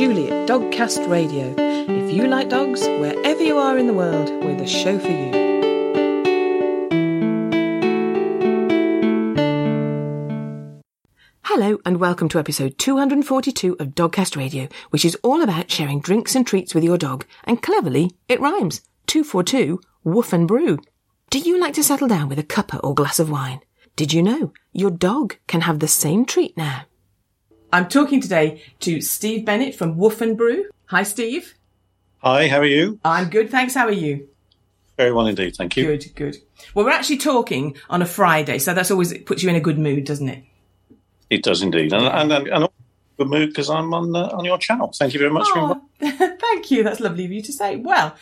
Julie at Dogcast Radio. If you like dogs, wherever you are in the world, we're the show for you. Hello, and welcome to episode 242 of Dogcast Radio, which is all about sharing drinks and treats with your dog. And cleverly, it rhymes 242 Woof and Brew. Do you like to settle down with a cuppa or glass of wine? Did you know your dog can have the same treat now? I'm talking today to Steve Bennett from Woof and Brew. Hi, Steve. Hi, how are you? I'm good, thanks. How are you? Very well indeed, thank you. Good, good. Well, we're actually talking on a Friday, so that's always it puts you in a good mood, doesn't it? It does indeed, and and and, and good mood because I'm on uh, on your channel. Thank you very much. Oh, thank you. That's lovely of you to say. Well,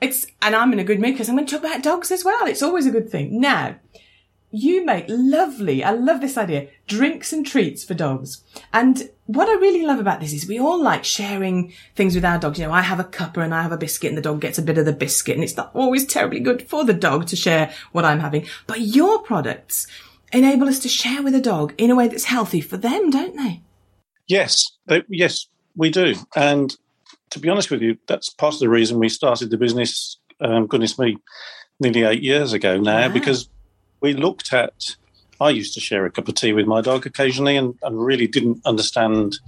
it's and I'm in a good mood because I'm going to talk about dogs as well. It's always a good thing. Now, you make lovely, I love this idea, drinks and treats for dogs. And what I really love about this is we all like sharing things with our dogs. You know, I have a cuppa and I have a biscuit and the dog gets a bit of the biscuit and it's not always terribly good for the dog to share what I'm having. But your products enable us to share with a dog in a way that's healthy for them, don't they? Yes, they, yes, we do. And to be honest with you, that's part of the reason we started the business, um, goodness me, nearly eight years ago now, because we looked at. I used to share a cup of tea with my dog occasionally, and, and really didn't understand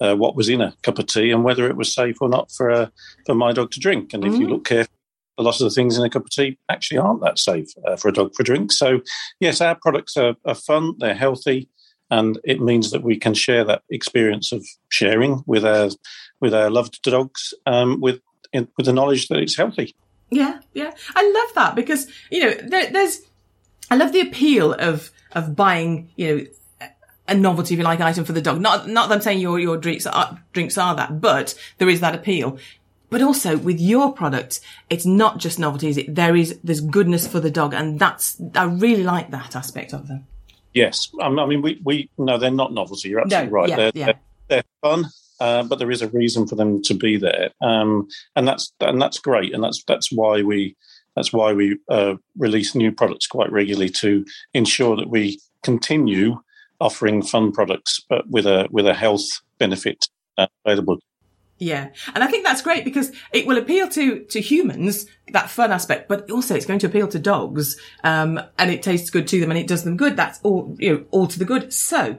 uh, what was in a cup of tea and whether it was safe or not for uh, for my dog to drink. And if you look carefully, a lot of the things in a cup of tea actually aren't that safe uh, for a dog for drink. So, yes, our products are, are fun, they're healthy, and it means that we can share that experience of sharing with our with our loved dogs um, with in, with the knowledge that it's healthy. Yeah, yeah, I love that because you know there, there's I love the appeal of of buying, you know, a novelty, if you like, item for the dog. Not not that I'm saying your your drinks are drinks are that, but there is that appeal. But also with your product, it's not just novelties. It, there is there's goodness for the dog, and that's I really like that aspect of them. Yes, I mean we we no, they're not novelty. You're absolutely No, right. yeah, they're, yeah. they're they're fun, uh, but there is a reason for them to be there, um, and that's and that's great, and that's that's why we that's why we uh, release new products quite regularly to ensure that we continue offering fun products, but with a with a health benefit uh, available. Yeah, and I think that's great because it will appeal to to humans that fun aspect, but also it's going to appeal to dogs, um, and it tastes good to them and it does them good. That's all you know, all to the good. So.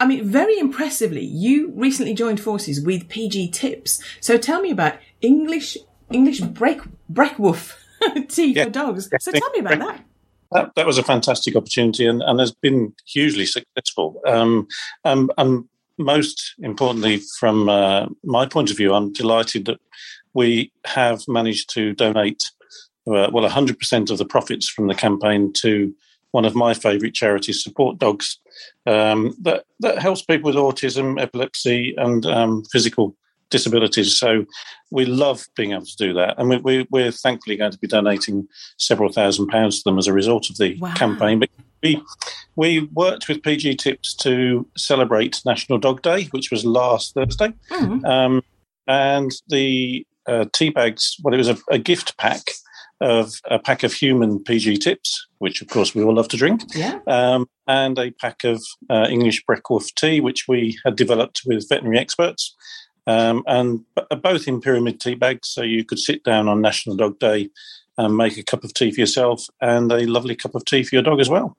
I mean, very impressively, you recently joined forces with PG Tips. So tell me about English English break breakwoof tea Yeah. for dogs. So tell me about that. That, that was a fantastic opportunity and, and has been hugely successful. Um, um, and most importantly, from uh, my point of view, I'm delighted that we have managed to donate, uh, well, 100% of the profits from the campaign to one of my favourite charities, Support Dogs, um, that, that helps people with autism, epilepsy, and um, physical disabilities. So we love being able to do that. And we, we, we're thankfully going to be donating several thousand pounds to them as a result of the Wow. campaign. But we, we worked with PG Tips to celebrate National Dog Day, which was last Thursday. Mm. Um, and the uh, tea bags, well, it was a, a gift pack of a pack of human PG tips, which of course we all love to drink, Yeah. um, and a pack of uh, English Breakwoof tea, which we had developed with veterinary experts. Um, and b- both in pyramid tea bags, so you could sit down on National Dog Day and make a cup of tea for yourself and a lovely cup of tea for your dog as well.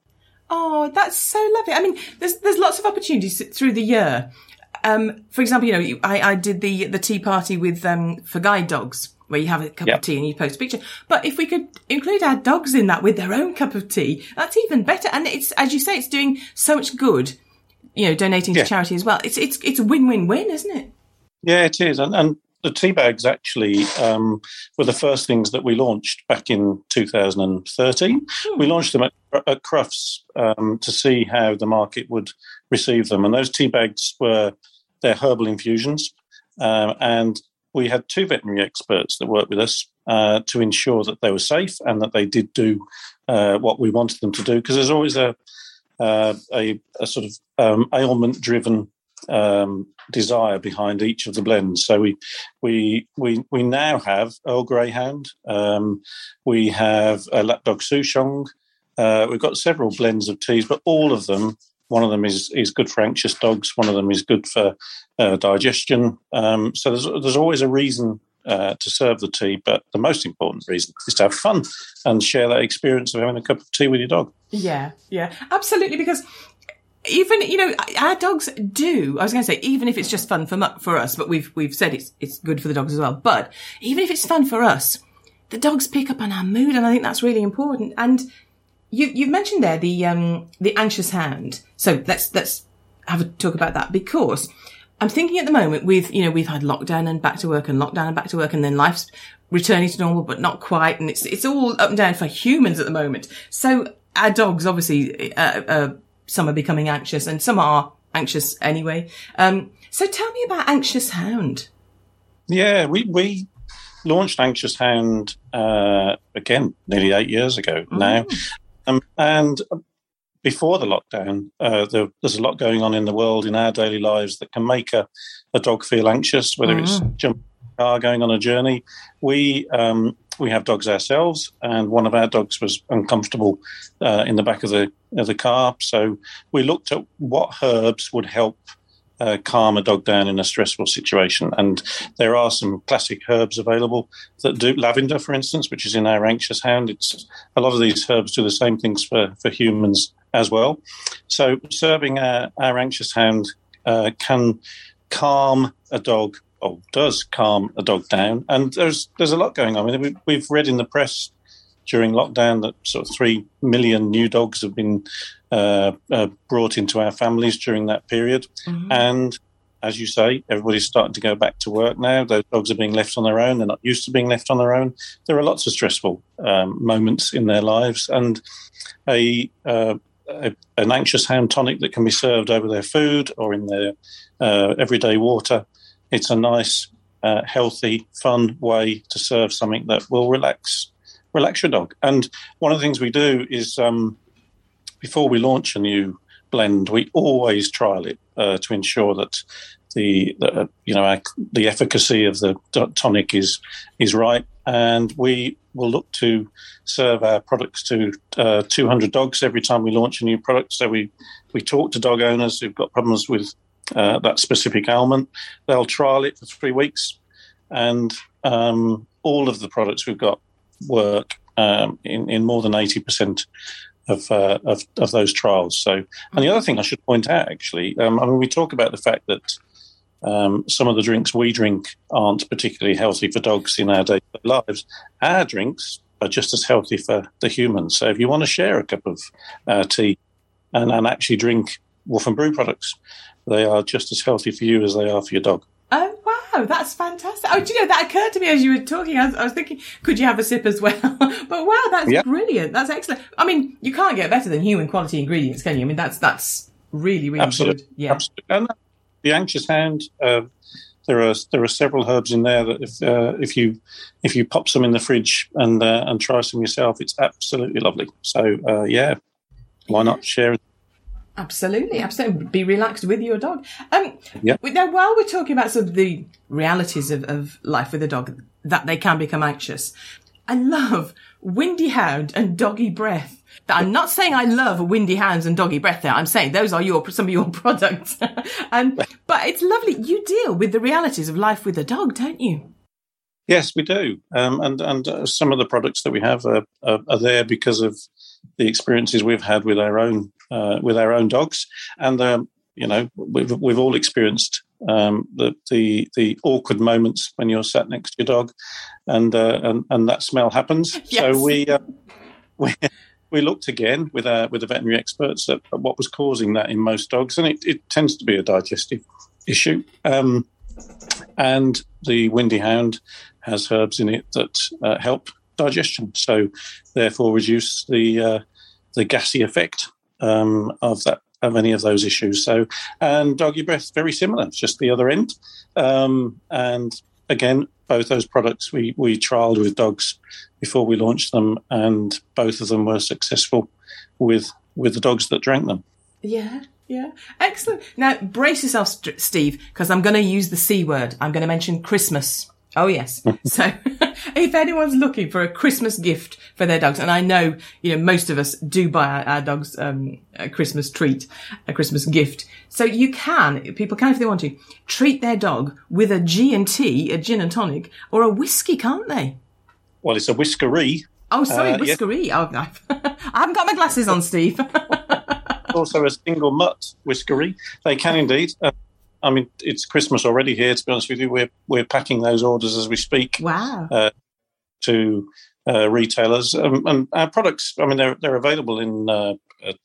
Oh, that's so lovely. I mean, there's there's lots of opportunities through the year. Um, for example, you know, I, I did the the tea party with um, for guide dogs, where you have a cup Yeah. of tea and you post a picture. But if we could include our dogs in that with their own cup of tea, that's even better. And it's as you say, it's doing so much good. You know, donating Yeah. to charity as well. It's it's it's a win win win, isn't it? Yeah, it is. And, and the tea bags actually um, were the first things that we launched back in 2013. We launched them at, at Crufts um, to see how the market would receive them. And those tea bags were their herbal infusions. Um, and we had two veterinary experts that worked with us uh, to ensure that they were safe and that they did do uh, what we wanted them to do. Because there's always a, uh, a, a sort of um, ailment driven um, desire behind each of the blends. So we we we we now have Earl Greyhound. Um, we have a Lapdog Souchong. Uh, we've got several blends of teas, but all of them One of them is is good for anxious dogs. One of them is good for uh, digestion. Um, so there's there's always a reason uh, to serve the tea, but the most important reason is to have fun and share that experience of having a cup of tea with your dog. Yeah, yeah, absolutely. Because even you know our dogs do. I was going to say even if it's just fun for for us, but we've we've said it's it's good for the dogs as well. But even if it's fun for us, the dogs pick up on our mood, and I think that's really important. And you you've mentioned there the um the anxious hound. So let's let's have a talk about that because I'm thinking at the moment with you know we've had lockdown and back to work and lockdown and back to work, and then life's returning to normal, but not quite, and it's it's all up and down for humans at the moment. So our dogs obviously. Uh, uh, some are becoming anxious and some are anxious anyway. Um, so tell me about Anxious Hound. Yeah, we, we launched Anxious Hound uh, again nearly eight years ago mm. now. Um, and before the lockdown, uh, there, there's a lot going on in the world in our daily lives that can make a, a dog feel anxious, whether mm. it's jumping car going on a journey. We um, we have dogs ourselves, and one of our dogs was uncomfortable uh, in the back of the of the car. So we looked at what herbs would help uh, calm a dog down in a stressful situation. And there are some classic herbs available that do lavender, for instance, which is in our anxious hound. It's a lot of these herbs do the same things for, for humans as well. So serving our, our anxious hound uh, can calm a dog or does calm a dog down. And there's there's a lot going on. I mean, we've read in the press during lockdown that sort of three million new dogs have been uh, uh, brought into our families during that period. Mm-hmm. And as you say, everybody's starting to go back to work now. Those dogs are being left on their own. They're not used to being left on their own. There are lots of stressful um, moments in their lives, and a, uh, a, an anxious hound tonic that can be served over their food or in their uh, everyday water it's a nice, uh, healthy, fun way to serve something that will relax relax your dog. And one of the things we do is um, before we launch a new blend, we always trial it uh, to ensure that the, the you know our, the efficacy of the tonic is is right, and we will look to serve our products to uh, 200 dogs every time we launch a new product. So we we talk to dog owners who've got problems with uh, that specific ailment. They'll trial it for three weeks, and um, all of the products we've got work um, in, in more than 80% of, uh, of, of, those trials. So, and the other thing I should point out actually, um, I mean, we talk about the fact that um, some of the drinks we drink aren't particularly healthy for dogs in our daily lives. Our drinks are just as healthy for the humans. So, if you want to share a cup of uh, tea and, and actually drink Woof and Brew products, they are just as healthy for you as they are for your dog. Oh wow, that's fantastic! Oh, do you know that occurred to me as you were talking? I was, I was thinking, could you have a sip as well? but wow, that's yeah. brilliant. That's excellent. I mean, you can't get better than human quality ingredients, can you? I mean, that's that's really really Absolutely. good. Yeah. Absolutely. And the anxious hound. Uh, there are there are several herbs in there that if uh, if you if you pop some in the fridge and uh, and try some yourself, it's absolutely lovely. So uh, yeah, why not share Absolutely, absolutely. Be relaxed with your dog. Um, yeah. Now, while we're talking about sort of the realities of, of life with a dog, that they can become anxious, I love Windy Hound and Doggy Breath. I'm not saying I love Windy Hounds and Doggy Breath there. I'm saying those are your some of your products. um, but it's lovely. You deal with the realities of life with a dog, don't you? Yes, we do. Um, and and uh, some of the products that we have are, are, are there because of the experiences we've had with our own uh, with our own dogs, and um, you know we've we've all experienced um, the, the the awkward moments when you're sat next to your dog, and uh, and and that smell happens. Yes. So we uh, we we looked again with our with the veterinary experts at, at, what was causing that in most dogs, and it, it tends to be a digestive issue. Um, and the windy hound has herbs in it that uh, help digestion, so therefore reduce the uh, the gassy effect um, of that of any of those issues. So, and doggy breath, very similar, just the other end. Um, and again, both those products we we trialed with dogs before we launched them, and both of them were successful with with the dogs that drank them. Yeah. Yeah, excellent. Now brace yourself, Steve, because I'm going to use the C word. I'm going to mention Christmas Oh yes. so if anyone's looking for a Christmas gift for their dogs, and I know, you know, most of us do buy our, our dogs um, a Christmas treat, a Christmas gift. So you can, people can if they want to, treat their dog with a G and T, a gin and tonic, or a whiskey, can't they? Well, it's a whiskery. Oh, sorry, uh, whiskery. Yeah. Oh, I haven't got my glasses on, Steve. also a single mutt whiskery. They can indeed. Uh, I mean, it's Christmas already here. To be honest with you, we're we're packing those orders as we speak. Wow. Uh, to uh, retailers um, and our products. I mean, they're they're available in uh,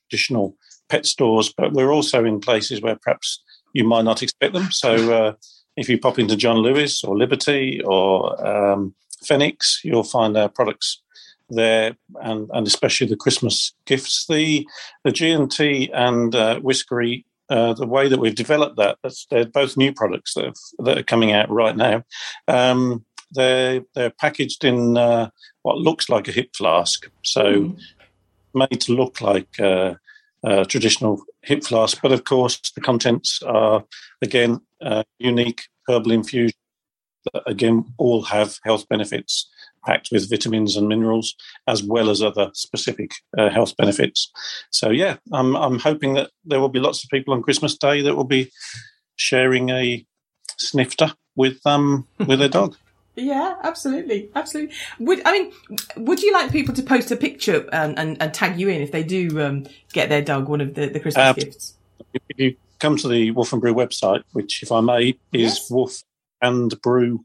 additional pet stores, but we're also in places where perhaps you might not expect them. So, uh, if you pop into John Lewis or Liberty or um, Phoenix, you'll find our products there, and, and especially the Christmas gifts. The the G and T and uh, Whiskery uh, the way that we've developed that, they're both new products that, have, that are coming out right now. Um, they're they're packaged in uh, what looks like a hip flask, so mm. made to look like uh, a traditional hip flask. But of course, the contents are again uh, unique herbal infusion that again all have health benefits packed with vitamins and minerals, as well as other specific uh, health benefits. So, yeah, I'm, I'm hoping that there will be lots of people on Christmas Day that will be sharing a snifter with um with their dog. Yeah, absolutely, absolutely. Would I mean? Would you like people to post a picture and, and, and tag you in if they do um, get their dog one of the, the Christmas uh, gifts? If you come to the Woof and Brew website, which, if I may, is yes. woof and brew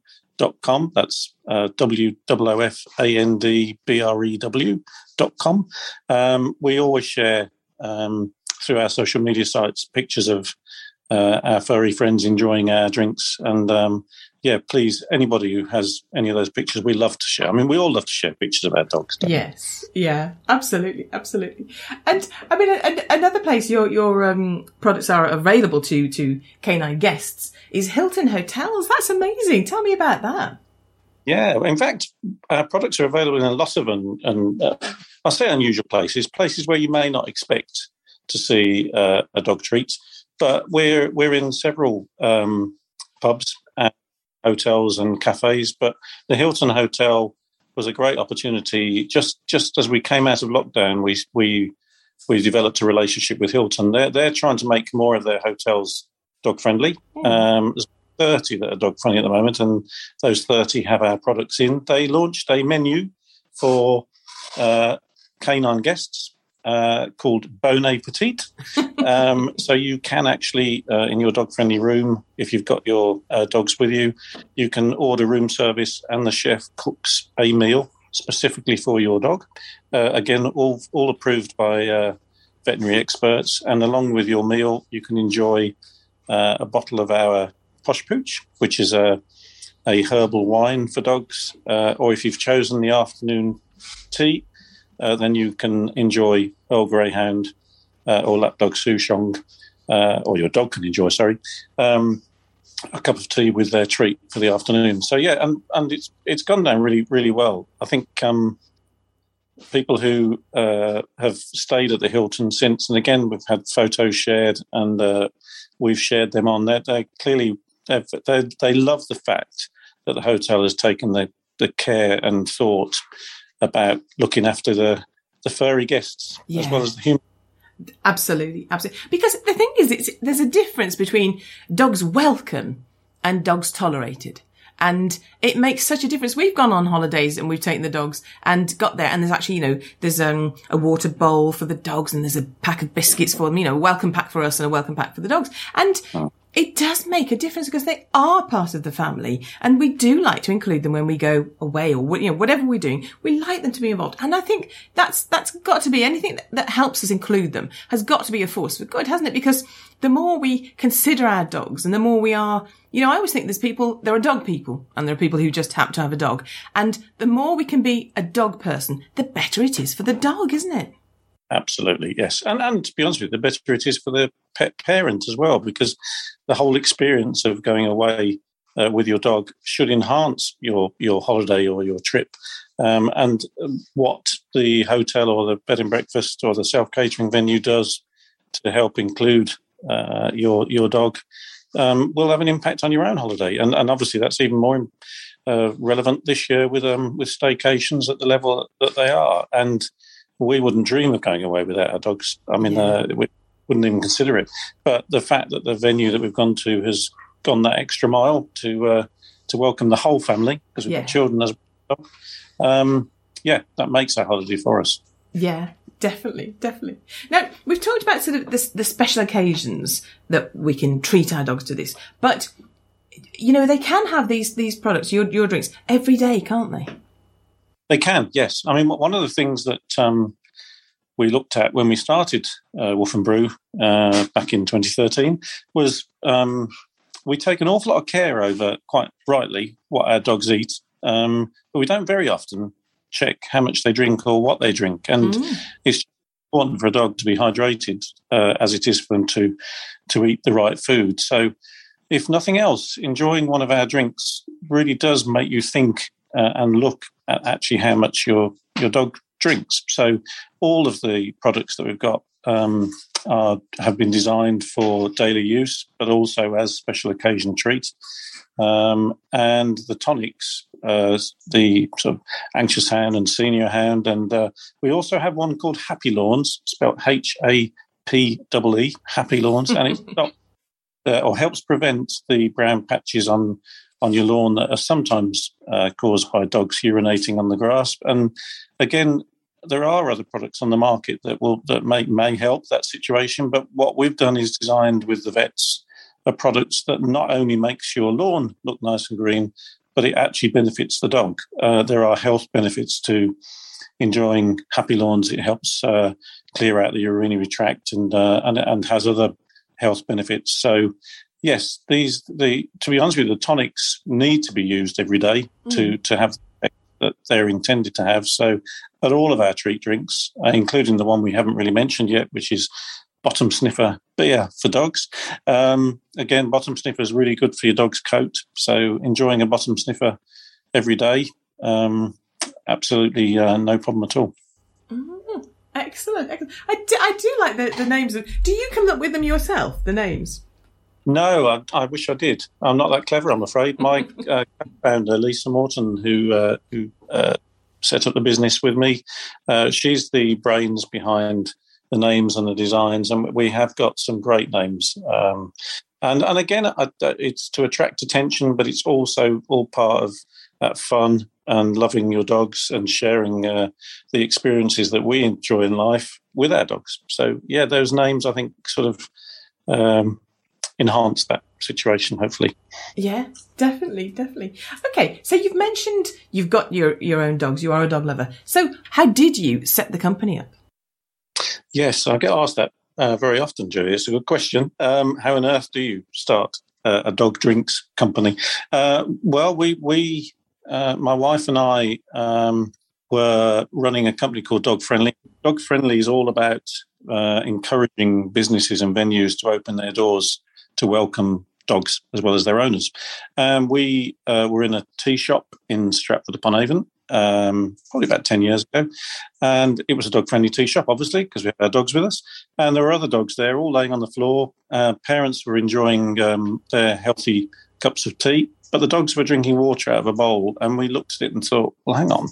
com. That's uh, W O F A N D B R E W dot com. Um, we always share um, through our social media sites pictures of uh, our furry friends enjoying our drinks. And um, yeah, please, anybody who has any of those pictures, we love to share. I mean, we all love to share pictures of our dogs. Yes, yeah, absolutely, absolutely. And I mean, a, a, another place your your um, products are available to to canine guests is Hilton Hotels. That's amazing. Tell me about that. Yeah, in fact, our products are available in a lot of and, and uh, I'll say unusual places, places where you may not expect to see uh, a dog treat. But we're we're in several um, pubs, hotels, and cafes. But the Hilton Hotel was a great opportunity. Just just as we came out of lockdown, we we we developed a relationship with Hilton. They're they're trying to make more of their hotels dog friendly. Um, there's 30 that are dog friendly at the moment, and those 30 have our products in. They launched a menu for uh, canine guests uh, called Bon Appetit. um, so you can actually, uh, in your dog friendly room, if you've got your uh, dogs with you, you can order room service and the chef cooks a meal specifically for your dog. Uh, again, all, all approved by uh, veterinary experts. And along with your meal, you can enjoy uh, a bottle of our Posh Pooch, which is a a herbal wine for dogs, uh, or if you've chosen the afternoon tea, uh, then you can enjoy Earl Greyhound uh, or Lapdog Souchong, uh, or your dog can enjoy, sorry, um, a cup of tea with their treat for the afternoon. So yeah, and and it's it's gone down really really well. I think um, people who uh, have stayed at the Hilton since, and again we've had photos shared and uh, we've shared them on. They're, they're clearly they they love the fact that the hotel has taken the, the care and thought about looking after the the furry guests yeah. as well as the human. Absolutely, absolutely. Because the thing is, it's, there's a difference between dogs welcome and dogs tolerated. And it makes such a difference. We've gone on holidays and we've taken the dogs and got there and there's actually, you know, there's um, a water bowl for the dogs and there's a pack of biscuits for them, you know, a welcome pack for us and a welcome pack for the dogs. And oh it does make a difference because they are part of the family and we do like to include them when we go away or you know whatever we're doing. We like them to be involved and i think that's that's got to be anything that, that helps us include them has got to be a force for good hasn't it? Because the more we consider our dogs and the more we are you know i always think there's people there are dog people and there are people who just happen to have a dog and the more we can be a dog person the better it is for the dog isn't it Absolutely, yes. And and to be honest with you, the better it is for the pet parent as well, because the whole experience of going away uh, with your dog should enhance your your holiday or your trip. Um, and what the hotel or the bed and breakfast or the self catering venue does to help include uh, your your dog um, will have an impact on your own holiday. And, and obviously, that's even more uh, relevant this year with um, with staycations at the level that they are, and we wouldn't dream of going away without our dogs. I mean, uh, we wouldn't even consider it. But the fact that the venue that we've gone to has gone that extra mile to uh, to welcome the whole family because we've yeah. got children as well. Um, yeah, that makes that holiday for us. Yeah, definitely, definitely. Now we've talked about sort of the, the special occasions that we can treat our dogs to this, but you know they can have these these products, your your drinks, every day, can't they? They can, yes. I mean, one of the things that um, we looked at when we started uh, Woof and Brew uh, back in 2013 was um, we take an awful lot of care over, quite rightly, what our dogs eat, um, but we don't very often check how much they drink or what they drink. And mm. it's important for a dog to be hydrated uh, as it is for them to to eat the right food. So, if nothing else, enjoying one of our drinks really does make you think uh, and look at actually how much your your dog drinks. So, all of the products that we've got um, are, have been designed for daily use, but also as special occasion treats. Um, and the tonics, uh, the sort of anxious hound and senior hound, and uh, we also have one called Happy Lawns, spelled H A P E E, Happy Lawns, and it uh, or helps prevent the brown patches on on your lawn that are sometimes uh, caused by dogs urinating on the grass. And again, there are other products on the market that will that may may help that situation. But what we've done is designed with the vets a product that not only makes your lawn look nice and green, but it actually benefits the dog. Uh, there are health benefits to enjoying happy lawns. It helps uh, clear out the urinary tract and, uh, and and has other health benefits. So yes, these the to be honest with you, the tonics need to be used every day mm. to to have that they're intended to have. So at all of our treat drinks, uh, including the one we haven't really mentioned yet, which is bottom sniffer beer for dogs. Um, again, bottom sniffer is really good for your dog's coat. So enjoying a bottom sniffer every day, um, absolutely uh, no problem at all. Mm, excellent, excellent. I do, I do like the, the names of. Do you come up with them yourself? The names. No, I, I, wish I did. I'm not that clever, I'm afraid. My uh, founder, Lisa Morton, who uh, who uh, set up the business with me, uh, she's the brains behind the names and the designs, and we have got some great names. Um, and and again, I, it's to attract attention, but it's also all part of that fun and loving your dogs and sharing uh, the experiences that we enjoy in life with our dogs. So yeah, those names I think sort of um, enhance that situation hopefully. Yeah definitely definitely. Okay so you've mentioned you've got your your own dogs you are a dog lover. So how did you set the company up? Yes i get asked that uh, very often Joey. it's a good question. Um, how on earth do you start uh, a dog drinks company? Uh, well we we uh, my wife and i um, were running a company called dog friendly. Dog friendly is all about uh, encouraging businesses and venues to open their doors to welcome dogs as well as their owners. Um, we uh, were in a tea shop in Stratford upon Avon. Um, probably about 10 years ago. And it was a dog friendly tea shop, obviously, because we had our dogs with us. And there were other dogs there, all laying on the floor. Uh, parents were enjoying um, their healthy cups of tea, but the dogs were drinking water out of a bowl. And we looked at it and thought, well, hang on.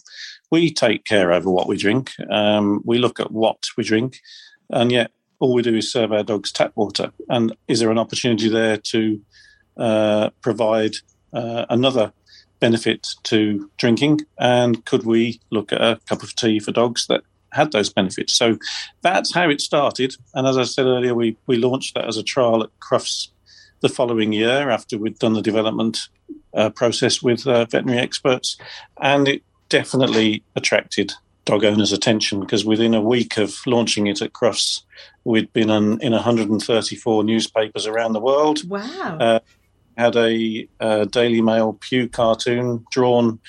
We take care over what we drink. Um, we look at what we drink. And yet all we do is serve our dogs tap water. And is there an opportunity there to uh, provide uh, another benefit to drinking? And could we look at a cup of tea for dogs that had those benefits? So that's how it started. And as I said earlier, we, we launched that as a trial at Crufts the following year after we'd done the development uh, process with uh, veterinary experts. And it definitely attracted dog owners' attention because within a week of launching it at Crufts, we'd been in, in 134 newspapers around the world. Wow. Uh, had a, a, Daily Mail Pugh cartoon drawn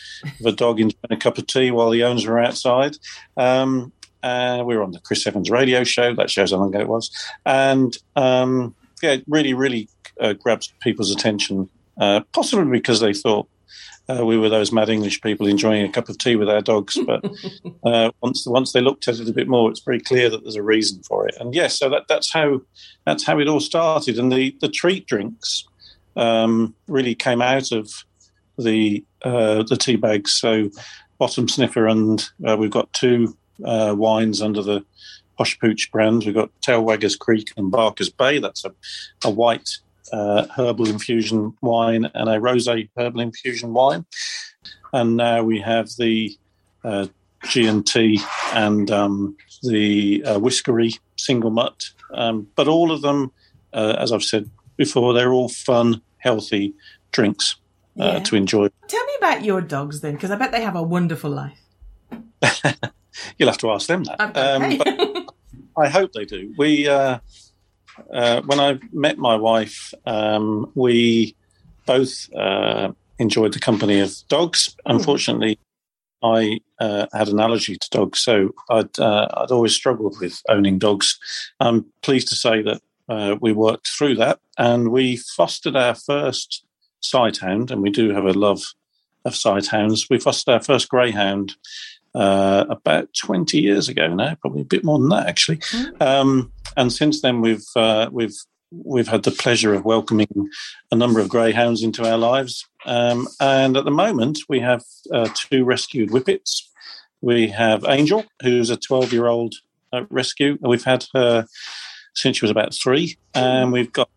of a dog enjoying a cup of tea while the owners were outside. Um, uh, we were on the Chris Evans radio show. That shows how long ago it was. And um, yeah, it really, really uh, grabbed people's attention, uh, possibly because they thought uh, we were those mad English people enjoying a cup of tea with our dogs. But uh, once once they looked at it a bit more, it's very clear that there's a reason for it. And yes, so that, that's how that's how it all started. And the the treat drinks um, really came out of the uh, the tea bags. So Bottom Sniffer, and uh, we've got two uh, wines under the Posh Pooch brand. We've got Tailwaggers Creek and Barker's Bay. That's a, a white uh, herbal infusion wine and a rosé herbal infusion wine. And now we have the uh, G&T and um, the uh, Whiskery single malt. Um, but all of them, uh, as I've said before, they're all fun, healthy drinks uh, yeah. to enjoy. Tell me about your dogs then, because I bet they have a wonderful life. You'll have to ask them that. Okay. Um, I hope they do. We, uh, when I met my wife, um, we both uh, enjoyed the company of dogs. Hmm. Unfortunately, I uh, had an allergy to dogs, so I'd, uh, I'd always struggled with owning dogs. I'm pleased to say that uh, we worked through that and we fostered our first sighthound, and we do have a love of sighthounds. We fostered our first greyhound uh, about 20 years ago now, probably a bit more than that actually. Mm. Um, and since then, we've uh, we've we've had the pleasure of welcoming a number of greyhounds into our lives. Um, and at the moment, we have uh, two rescued whippets. We have Angel, who's a 12 year old uh, rescue. We've had her since she was about three. And we've got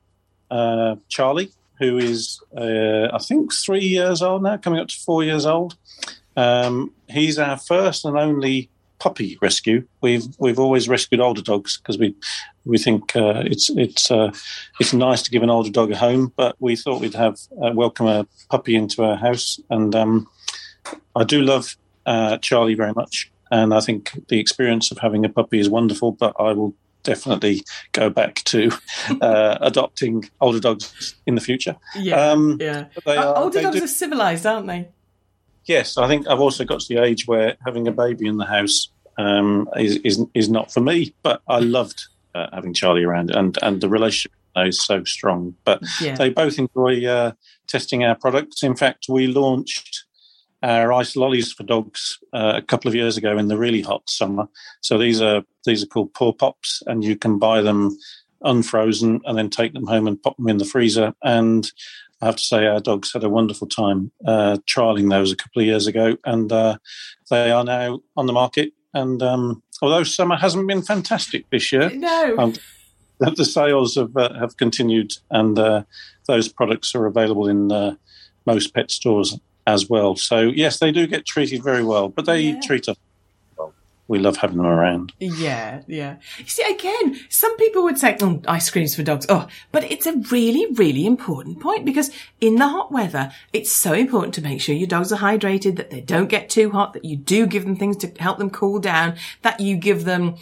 uh, Charlie, who is, uh, I think, three years old now, coming up to four years old. Um, he's our first and only puppy rescue. We've we've always rescued older dogs because we we think uh, it's it's uh, it's nice to give an older dog a home. But we thought we'd have uh, welcome a puppy into our house, and um, I do love uh, Charlie very much, and I think the experience of having a puppy is wonderful. But I will definitely go back to uh, adopting older dogs in the future. Yeah, um, yeah. Are, older dogs do, are civilized, aren't they? Yes, I think I've also got to the age where having a baby in the house um, is, is is not for me. But I loved uh, having Charlie around, and and the relationship is so strong. But yeah. they both enjoy uh, testing our products. In fact, we launched our ice lollies for dogs uh, a couple of years ago in the really hot summer. So these are these are called paw pops, and you can buy them unfrozen and then take them home and pop them in the freezer. And I have to say, our dogs had a wonderful time uh, trialing those a couple of years ago, and uh, they are now on the market. And um, although summer hasn't been fantastic this year, no. Um, the sales have uh, have continued, and uh, those products are available in uh, most pet stores as well. So yes, they do get treated very well, but they yeah. treat us we love having them around. Yeah, yeah. You see, again, some people would say, oh, ice creams for dogs. Oh, but it's a really, really important point because in the hot weather, it's so important to make sure your dogs are hydrated, that they don't get too hot, that you do give them things to help them cool down, that you give them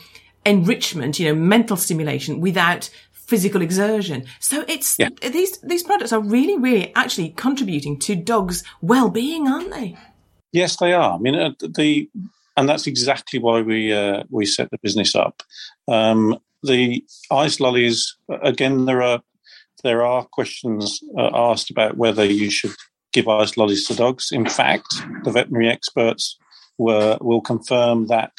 enrichment, you know, mental stimulation without physical exertion. So it's yeah. these these products are really, really actually contributing to dogs' well-being, aren't they? Yes, they are. I mean, uh, the and that's exactly why we uh, we set the business up. Um, the ice lollies again. There are there are questions uh, asked about whether you should give ice lollies to dogs. In fact, the veterinary experts were will confirm that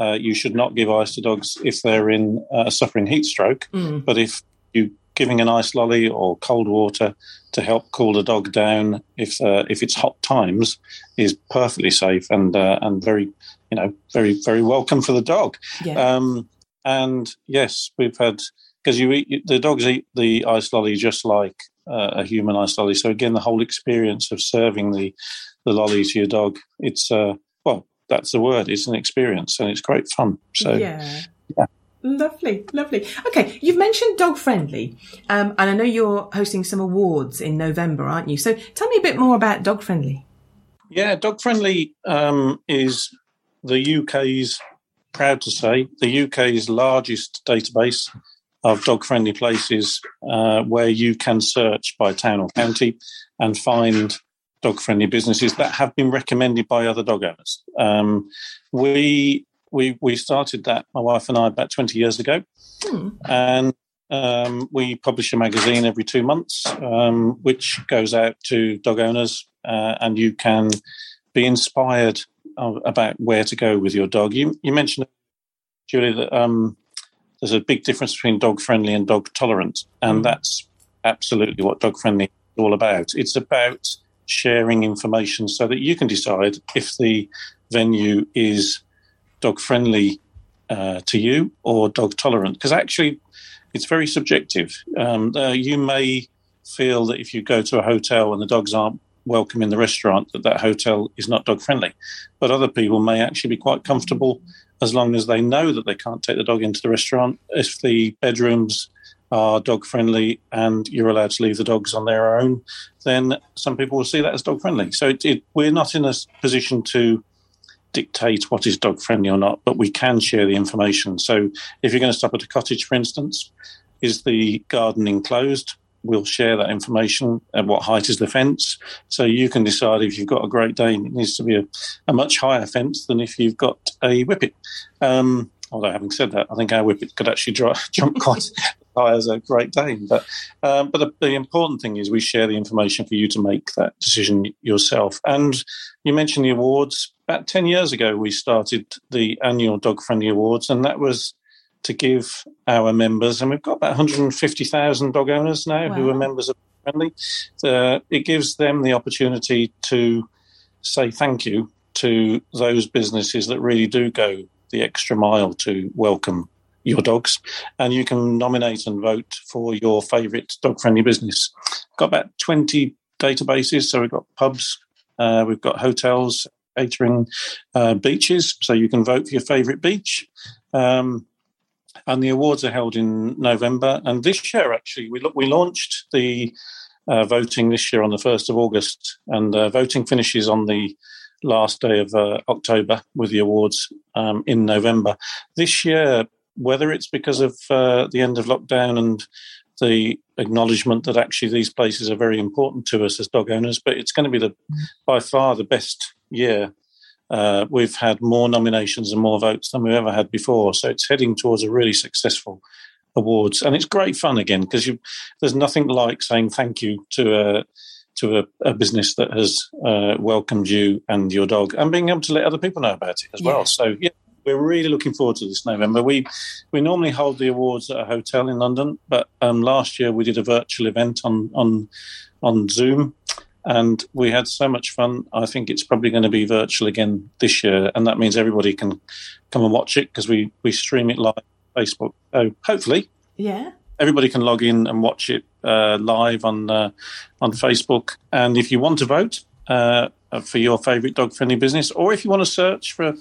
uh, you should not give ice to dogs if they're in uh, suffering heat stroke. Mm. But if you giving an ice lolly or cold water to help cool the dog down if uh, if it's hot times is perfectly safe and uh, and very you know very very welcome for the dog. Yeah. Um, and yes, we've had because you eat the dogs eat the ice lolly just like uh, a human ice lolly. So again, the whole experience of serving the the lolly to your dog, it's uh, well, that's the word. It's an experience and it's great fun. So yeah. yeah. Lovely, lovely. Okay, you've mentioned dog friendly, um, and I know you're hosting some awards in November, aren't you? So tell me a bit more about dog friendly. Yeah, dog friendly um, is the UK's proud to say the UK's largest database of dog friendly places uh, where you can search by town or county and find dog friendly businesses that have been recommended by other dog owners. Um, we we we started that my wife and I about twenty years ago, hmm. and um, we publish a magazine every two months, um, which goes out to dog owners, uh, and you can be inspired about where to go with your dog. You you mentioned, Julie, that um, there's a big difference between dog friendly and dog tolerant, and hmm. that's absolutely what dog friendly is all about. It's about sharing information so that you can decide if the venue is dog friendly uh, to you or dog tolerant. Because actually, it's very subjective. Um, uh, you may feel that if you go to a hotel and the dogs aren't welcome in the restaurant, that that hotel is not dog friendly. But other people may actually be quite comfortable as long as they know that they can't take the dog into the restaurant. If the bedrooms are dog friendly and you're allowed to leave the dogs on their own, then some people will see that as dog friendly. So it, it, we're not in a position to dictate what is dog friendly or not, but we can share the information. So if you're going to stop at a cottage, for instance, is the garden enclosed? We'll share that information. At what height is the fence? So you can decide if you've got a Great Dane, it needs to be a, a much higher fence than if you've got a Whippet. Um, although having said that, I think our Whippet could actually dry, jump quite high as a Great Dane. But um, but the, the, important thing is we share the information for you to make that decision yourself. And you mentioned the awards. About ten years ago, we started the annual Dog Friendly Awards, and that was to give our members, and we've got about 150,000 dog owners now wow. who are members of Friendly. Uh, it gives them the opportunity to say thank you to those businesses that really do go the extra mile to welcome your dogs, and you can nominate and vote for your favourite dog friendly business. Got about 20 databases, so we've got pubs, uh, we've got hotels, catering, uh, beaches, so you can vote for your favourite beach. Um, and the awards are held in November. And this year, actually, we we launched the uh, voting this year on the first of August, and uh, voting finishes on the last day of uh, October with the awards um, in November. This year, whether it's because of uh, the end of lockdown and the acknowledgement that actually these places are very important to us as dog owners, but it's going to be the by far the best year. Uh, we've had more nominations and more votes than we've ever had before, so it's heading towards a really successful awards, and it's great fun again because there's nothing like saying thank you to a to a, a business that has uh, welcomed you and your dog, and being able to let other people know about it as yeah. well. So yeah, we're really looking forward to this November. We we normally hold the awards at a hotel in London, but um, last year we did a virtual event on on on Zoom, and we had so much fun. I think it's probably going to be virtual again this year, and that means everybody can come and watch it because we we stream it live on Facebook. So hopefully, yeah, everybody can log in and watch it uh, live on uh, on Facebook. And if you want to vote. Uh, for your favourite dog friendly business, or if you want to search for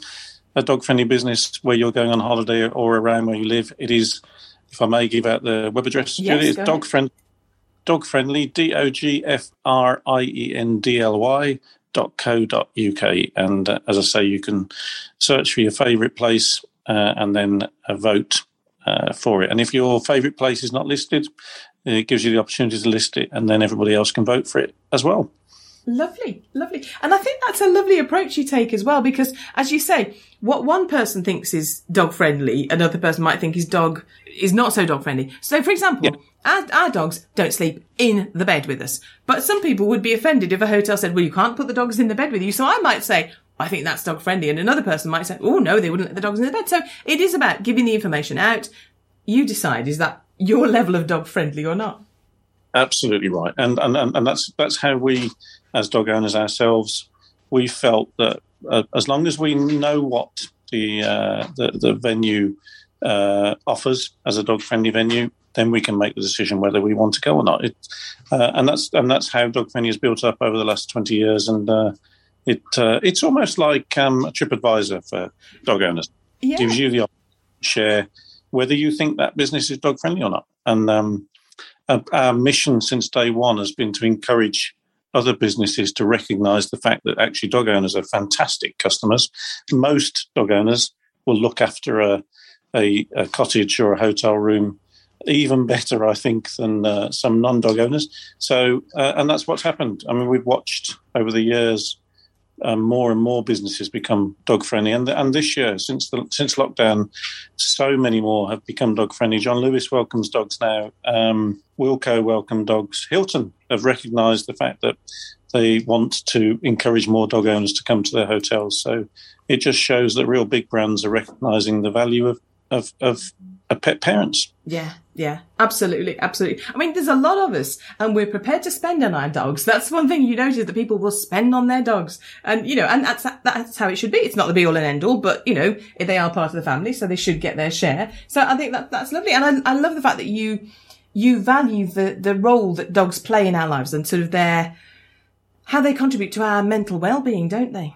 a dog friendly business where you're going on holiday or around where you live, it is, if I may give out the web address, yes, it's dog friendly. Dog friendly, D O G F R I E N D L Y dot co dot uk. And uh, as I say, you can search for your favourite place uh, and then uh, vote uh, for it. And if your favourite place is not listed, it gives you the opportunity to list it, and then everybody else can vote for it as well. Lovely, lovely. And I think that's a lovely approach you take as well, because as you say, what one person thinks is dog friendly, another person might think his dog is not so dog friendly. So, for example, yeah. our, our dogs don't sleep in the bed with us, but some people would be offended if a hotel said, well, you can't put the dogs in the bed with you. So I might say, I think that's dog friendly. And another person might say, oh no, they wouldn't let the dogs in the bed. So it is about giving the information out. You decide, is that your level of dog friendly or not? Absolutely right, and and and that's that's how we, as dog owners ourselves, we felt that uh, as long as we know what the uh, the, the, venue uh, offers as a dog friendly venue, then we can make the decision whether we want to go or not. It, uh, and that's and that's how dog friendly has built up over the last twenty years, and uh, it uh, it's almost like um, a TripAdvisor for dog owners. Yeah. Gives you the option to share whether you think that business is dog friendly or not, and um, our mission since day one has been to encourage other businesses to recognize the fact that actually dog owners are fantastic customers. Most dog owners will look after a, a, a cottage or a hotel room even better, I think, than uh, some non dog owners. So, uh, and that's what's happened. I mean, we've watched over the years um, more and more businesses become dog friendly. And and this year, since the since lockdown, so many more have become dog friendly. John Lewis welcomes dogs now. Um, Wilko welcome dogs. Hilton have recognised the fact that they want to encourage more dog owners to come to their hotels. So it just shows that real big brands are recognising the value of of, of pet parents. Yeah, yeah, absolutely, absolutely. I mean, there's a lot of us, and we're prepared to spend on our dogs. That's one thing you notice that people will spend on their dogs, and you know, and that's that's how it should be. It's not the be all and end all, but you know, they are part of the family, so they should get their share. So I think that that's lovely, and I, I love the fact that you you value the the role that dogs play in our lives and sort of their how they contribute to our mental well-being, don't they?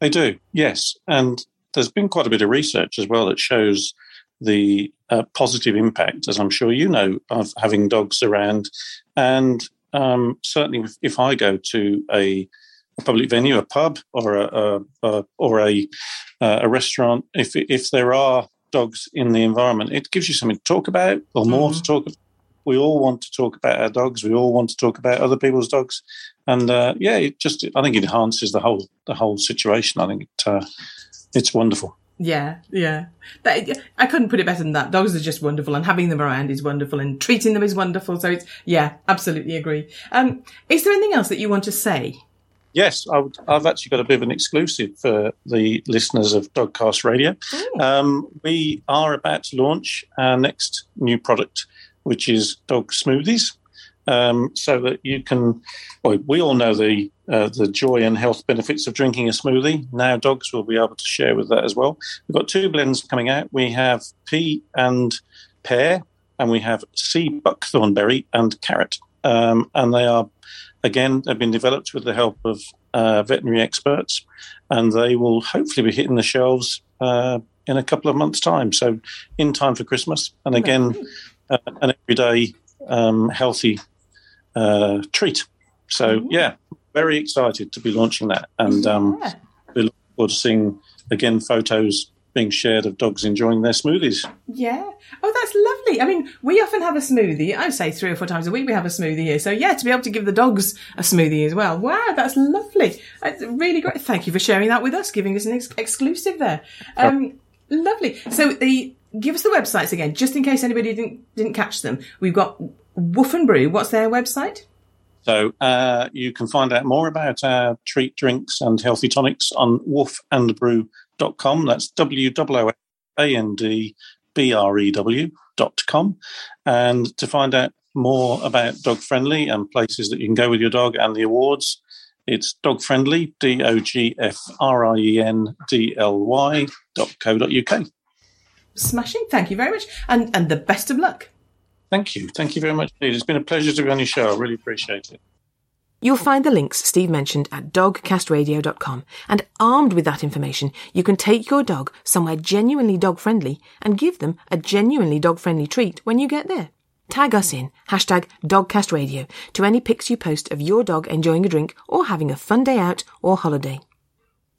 They do, yes, and there's been quite a bit of research as well that shows the uh, positive impact, as I'm sure you know, of having dogs around. And um, certainly, if, if, I go to a, a, public venue, a pub, or a, a or a uh, a restaurant, if if there are dogs in the environment, it gives you something to talk about, or more mm. to talk about. We all want to talk about our dogs. We all want to talk about other people's dogs, and uh, yeah, it just I think it enhances the whole the whole situation. I think it uh, it's wonderful. Yeah, yeah. That, I couldn't put it better than that. Dogs are just wonderful, and having them around is wonderful, and treating them is wonderful. So it's yeah, absolutely agree. Um, is there anything else that you want to say? Yes, I have actually got a bit of an exclusive for the listeners of Dogcast Radio. Um, we are about to launch our next new product, which is dog smoothies um, so that you can. Well, we all know the uh, the joy and health benefits of drinking a smoothie. Now, dogs will be able to share with that as well. We've got two blends coming out. We have pea and pear, and we have sea buckthornberry and carrot. Um, and they are, again, they've been developed with the help of uh, veterinary experts, and they will hopefully be hitting the shelves uh, in a couple of months' time. So, in time for Christmas. And again, uh, an everyday um, healthy uh, treat. So mm-hmm. yeah, very excited to be launching that, and um, yeah. we look forward to seeing again photos being shared of dogs enjoying their smoothies. Yeah. Oh, that's lovely. I mean, we often have a smoothie. I say three or four times a week we have a smoothie here. So yeah, to be able to give the dogs a smoothie as well. Wow, that's lovely. That's really great. Thank you for sharing that with us, giving us an ex- exclusive there. Um, Lovely. So the give us the websites again, just in case anybody didn't didn't catch them. We've got Woof and Brew. What's their website? So uh, you can find out more about our treat drinks and healthy tonics on woofandbrew.com. That's W O A N D B R E W dot com. And to find out more about Dog Friendly and places that you can go with your dog and the awards, it's Dog Friendly, D O G F R I E N D L Y dot co dot uk. Smashing. Thank you very much. And, and the best of luck. Thank you. Thank you very much It's been a pleasure to be on your show. I really appreciate it. You'll find the links Steve mentioned at dogcastradio.com. And armed with that information, you can take your dog somewhere genuinely dog friendly and give them a genuinely dog friendly treat when you get there. Tag us in hashtag dogcastradio to any pics you post of your dog enjoying a drink or having a fun day out or holiday.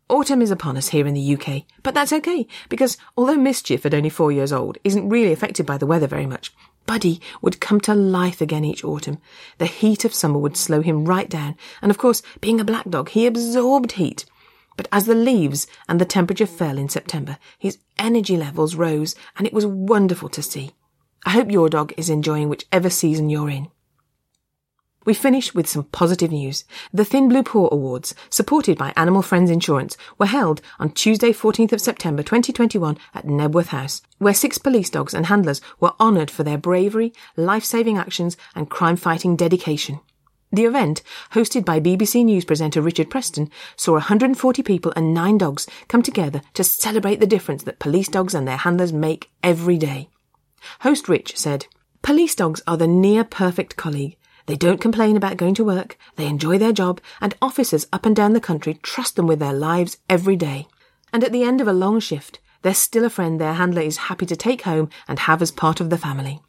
Autumn is upon us here in the UK, but that's okay because although Mischief at only four years old isn't really affected by the weather very much, Buddy would come to life again each autumn. The heat of summer would slow him right down, and of course, being a black dog, he absorbed heat. But as the leaves and the temperature fell in September, his energy levels rose, and it was wonderful to see. I hope your dog is enjoying whichever season you're in. We finish with some positive news. The Thin Blue Paw Awards, supported by Animal Friends Insurance, were held on Tuesday, 14th of September 2021 at Knebworth House, where six police dogs and handlers were honoured for their bravery, life-saving actions and crime-fighting dedication. The event, hosted by BBC News presenter Richard Preston, saw 140 people and nine dogs come together to celebrate the difference that police dogs and their handlers make every day. Host Rich said, Police dogs are the near perfect colleague they don't complain about going to work, they enjoy their job, and officers up and down the country trust them with their lives every day. And at the end of a long shift, they're still a friend their handler is happy to take home and have as part of the family.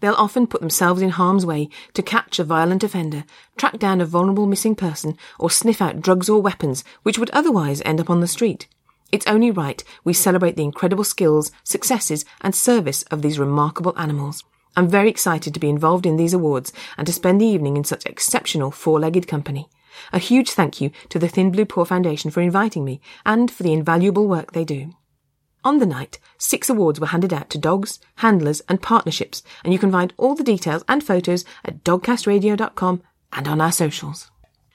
They'll often put themselves in harm's way to catch a violent offender, track down a vulnerable missing person, or sniff out drugs or weapons which would otherwise end up on the street. It's only right we celebrate the incredible skills, successes, and service of these remarkable animals. I'm very excited to be involved in these awards and to spend the evening in such exceptional four-legged company. A huge thank you to the Thin Blue Paw Foundation for inviting me and for the invaluable work they do. On the night, six awards were handed out to dogs, handlers and partnerships, and you can find all the details and photos at dogcastradio.com and on our socials.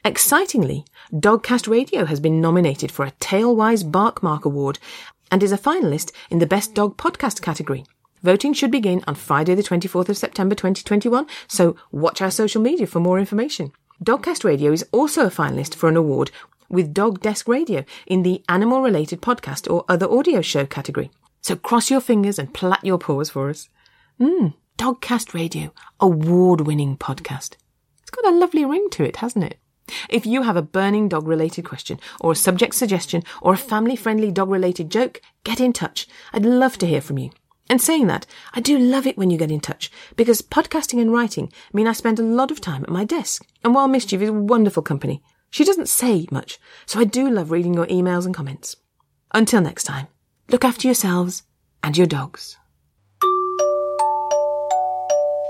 Excitingly, Dogcast Radio has been nominated for a Tailwise Bark Mark Award and is a finalist in the Best Dog Podcast category. Voting should begin on Friday, the 24th of September 2021, so watch our social media for more information. Dogcast Radio is also a finalist for an award with Dog Desk Radio in the animal related podcast or other audio show category. So cross your fingers and plait your paws for us. Mmm, Dogcast Radio, award winning podcast. It's got a lovely ring to it, hasn't it? If you have a burning dog related question or a subject suggestion or a family friendly dog related joke, get in touch. I'd love to hear from you. And saying that, I do love it when you get in touch because podcasting and writing mean I spend a lot of time at my desk. And while Mischief is wonderful company, she doesn't say much, so I do love reading your emails and comments. Until next time, look after yourselves and your dogs.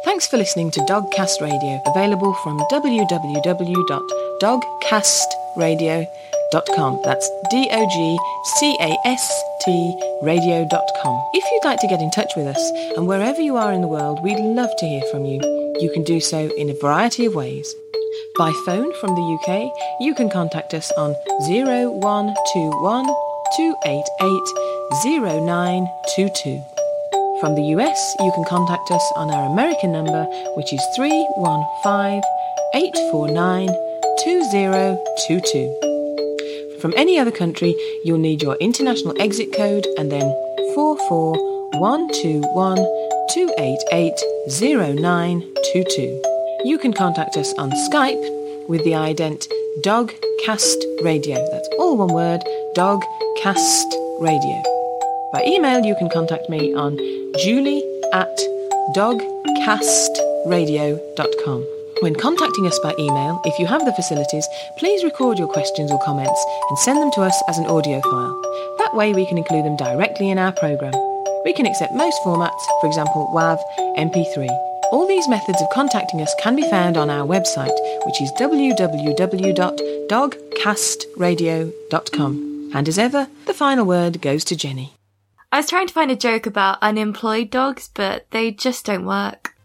Thanks for listening to Dogcast Radio, available from www.dogcastradio.com. That's D O G C A S T radio.com. If you'd like to get in touch with us, and wherever you are in the world, we'd love to hear from you. You can do so in a variety of ways. By phone from the UK, you can contact us on 0121 288 0922. From the US, you can contact us on our American number, which is 315 849 2022. From any other country, you'll need your international exit code and then 44121 You can contact us on Skype with the ident Dogcast Radio. That's all one word, Dogcast Radio. By email, you can contact me on julie at dogcastradio.com. When contacting us by email, if you have the facilities, please record your questions or comments and send them to us as an audio file. That way we can include them directly in our programme. We can accept most formats, for example WAV, MP3. All these methods of contacting us can be found on our website, which is www.dogcastradio.com. And as ever, the final word goes to Jenny. I was trying to find a joke about unemployed dogs, but they just don't work.